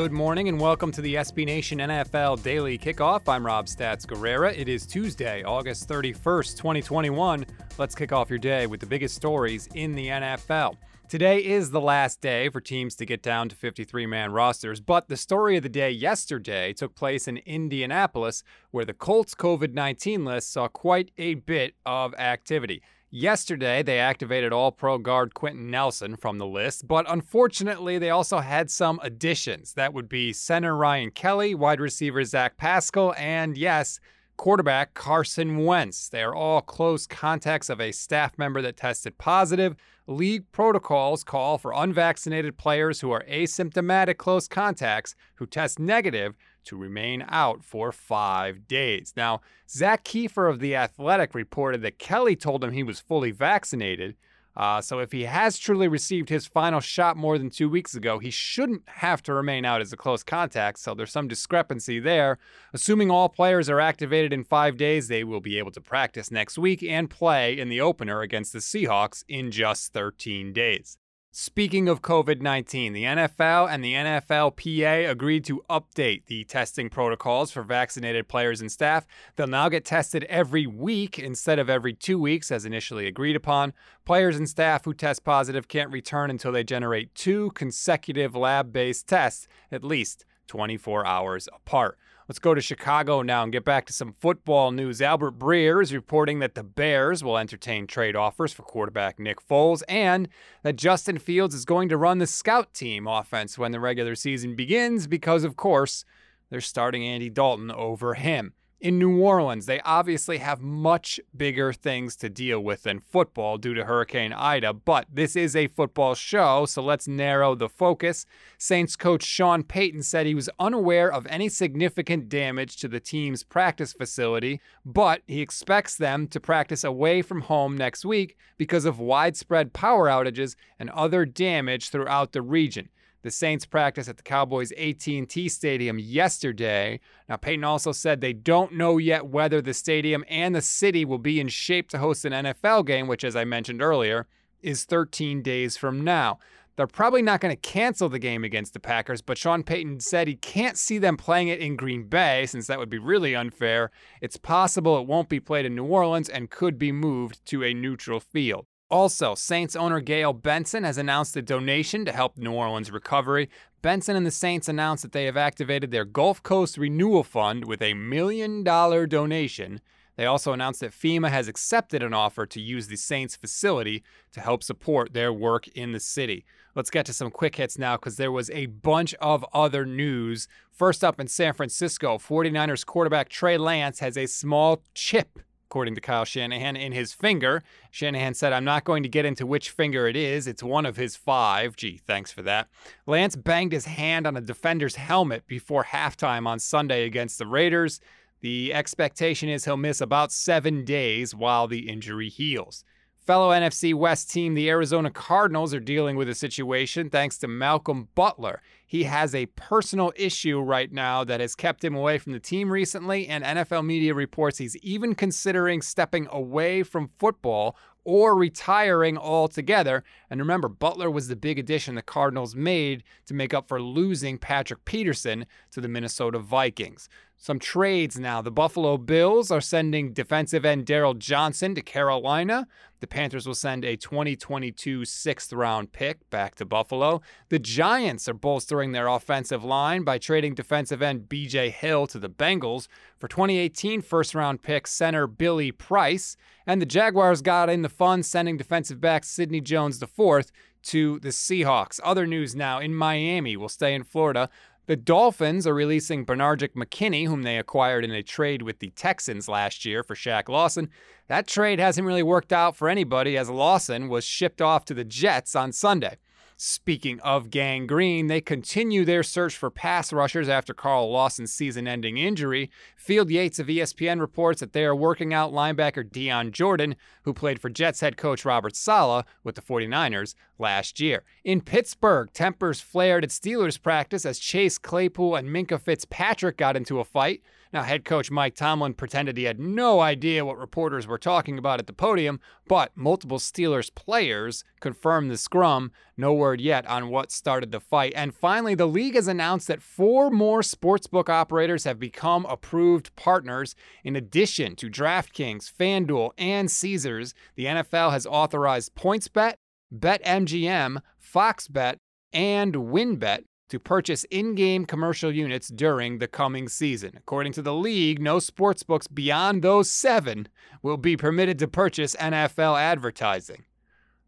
Good morning and welcome to the SB Nation NFL Daily Kickoff. I'm Rob Stats Guerrera. It is Tuesday, August 31st, 2021. Let's kick off your day with the biggest stories in the NFL. Today is the last day for teams to get down to 53 man rosters, but the story of the day yesterday took place in Indianapolis, where the Colts COVID 19 list saw quite a bit of activity. Yesterday, they activated all pro guard Quenton Nelson from the list, but unfortunately, they also had some additions. That would be center Ryan Kelly, wide receiver Zach Pascal, and yes, quarterback Carson Wentz. They are all close contacts of a staff member that tested positive. League protocols call for unvaccinated players who are asymptomatic close contacts who test negative to remain out for five days. Now, Zak Keefer of The Athletic reported that Kelly told him he was fully vaccinated. Uh, so if he has truly received his final shot more than two weeks ago, he shouldn't have to remain out as a close contact. So there's some discrepancy there. Assuming all players are activated in five days, they will be able to practice next week and play in the opener against the Seahawks in just 13 days. Speaking of COVID 19, the NFL and the NFLPA agreed to update the testing protocols for vaccinated players and staff. They'll now get tested every week instead of every two weeks, as initially agreed upon. Players and staff who test positive can't return until they generate two consecutive lab based tests, at least 24 hours apart. Let's go to Chicago now and get back to some football news. Albert Breer is reporting that the Bears will entertain trade offers for quarterback Nick Foles and that Justin Fields is going to run the scout team offense when the regular season begins because, of course, they're starting Andy Dalton over him in New Orleans, they obviously have much bigger things to deal with than football due to Hurricane Ida, but this is a football show, so let's narrow the focus. Saints coach Sean Payton said he was unaware of any significant damage to the team's practice facility, but he expects them to practice away from home next week because of widespread power outages and other damage throughout the region. The Saints practice at the Cowboys AT&T Stadium yesterday. Now Payton also said they don't know yet whether the stadium and the city will be in shape to host an NFL game, which as I mentioned earlier, is 13 days from now. They're probably not going to cancel the game against the Packers, but Sean Payton said he can't see them playing it in Green Bay since that would be really unfair. It's possible it won't be played in New Orleans and could be moved to a neutral field. Also, Saints owner Gayle Benson has announced a donation to help New Orleans' recovery. Benson and the Saints announced that they have activated their Gulf Coast Renewal Fund with a million dollar donation. They also announced that FEMA has accepted an offer to use the Saints facility to help support their work in the city. Let's get to some quick hits now because there was a bunch of other news. First up in San Francisco, 49ers quarterback Trey Lance has a small chip according to Kyle Shanahan, in his finger. Shanahan said, I'm not going to get into which finger it is. It's one of his five. Gee, thanks for that. Lance banged his hand on a defender's helmet before halftime on Sunday against the Raiders. The expectation is he'll miss about seven days while the injury heals. Fellow NFC West team, the Arizona Cardinals, are dealing with a situation thanks to Malcolm Butler. He has a personal issue right now that has kept him away from the team recently, and NFL media reports he's even considering stepping away from football or retiring altogether. And remember, Butler was the big addition the Cardinals made to make up for losing Patrick Peterson to the Minnesota Vikings. Some trades now. The Buffalo Bills are sending defensive end Darryl Johnson to Carolina. The Panthers will send a 2022 sixth round pick back to Buffalo. The Giants are bolstering their offensive line by trading defensive end BJ Hill to the Bengals for 2018 first round pick center Billy Price. And the Jaguars got in the fun sending defensive back Sidney Jones IV to the Seahawks. Other news now in Miami, we'll stay in Florida. The Dolphins are releasing Benardrick McKinney, whom they acquired in a trade with the Texans last year for Shaq Lawson. That trade hasn't really worked out for anybody as Lawson was shipped off to the Jets on Sunday. Speaking of Gang Green, they continue their search for pass rushers after Carl Lawson's season ending injury. Field Yates of ESPN reports that they are working out linebacker Dion Jordan, who played for Jets head coach Robert Saleh with the 49ers last year. In Pittsburgh, tempers flared at Steelers practice as Chase Claypool and Minkah Fitzpatrick got into a fight. Now, head coach Mike Tomlin pretended he had no idea what reporters were talking about at the podium, but multiple Steelers players confirmed the scrum. No word yet on what started the fight. And finally, the league has announced that four more sportsbook operators have become approved partners. In addition to DraftKings, FanDuel, and Caesars, the NFL has authorized PointsBet, BetMGM, FoxBet, and WynnBet to purchase in game commercial units during the coming season. According to the league, no sportsbooks beyond those seven will be permitted to purchase NFL advertising.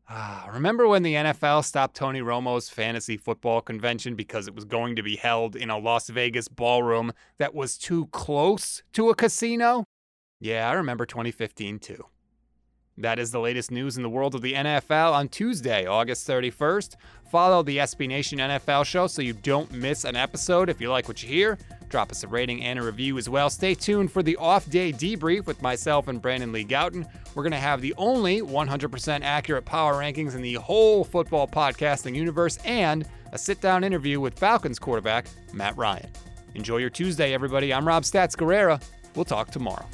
Ah, remember when the NFL stopped Tony Romo's fantasy football convention because it was going to be held in a Las Vegas ballroom that was too close to a casino? Yeah, I remember 2015 too. That is the latest news in the world of the NFL on Tuesday, August 31st. Follow the SB Nation NFL show so you don't miss an episode. If you like what you hear, drop us a rating and a review as well. Stay tuned for the off day debrief with myself and Brandon Lee Gowton. We're going to have the only 100% accurate power rankings in the whole football podcasting universe and a sit down interview with Falcons quarterback Matt Ryan. Enjoy your Tuesday, everybody. I'm Rob Stats Guerrera. We'll talk tomorrow.